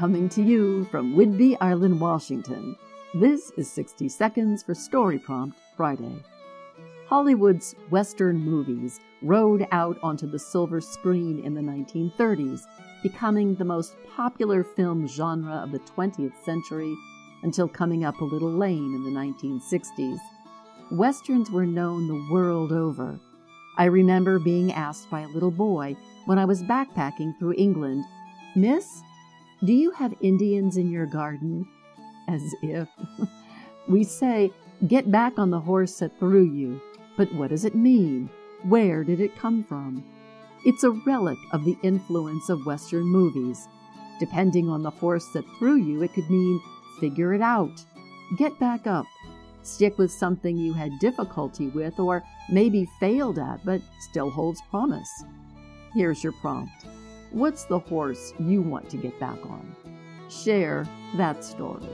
coming to you from Whidbey Island, Washington. This is 60 Seconds for Story Prompt Friday. Hollywood's Western movies rode out onto the silver screen in the 1930s, becoming the most popular film genre of the 20th century until coming up a little lame in the 1960s. Westerns were known the world over. I remember being asked by a little boy when I was backpacking through England, Miss, do you have Indians in your garden? As if. we say, get back on the horse that threw you. But what does it mean? Where did it come from? It's a relic of the influence of Western movies. Depending on the horse that threw you, it could mean figure it out, get back up, stick with something you had difficulty with or maybe failed at but still holds promise. Here's your prompt What's the horse you want to get back on? Share that story.